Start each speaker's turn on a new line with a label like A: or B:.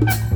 A: Yeah.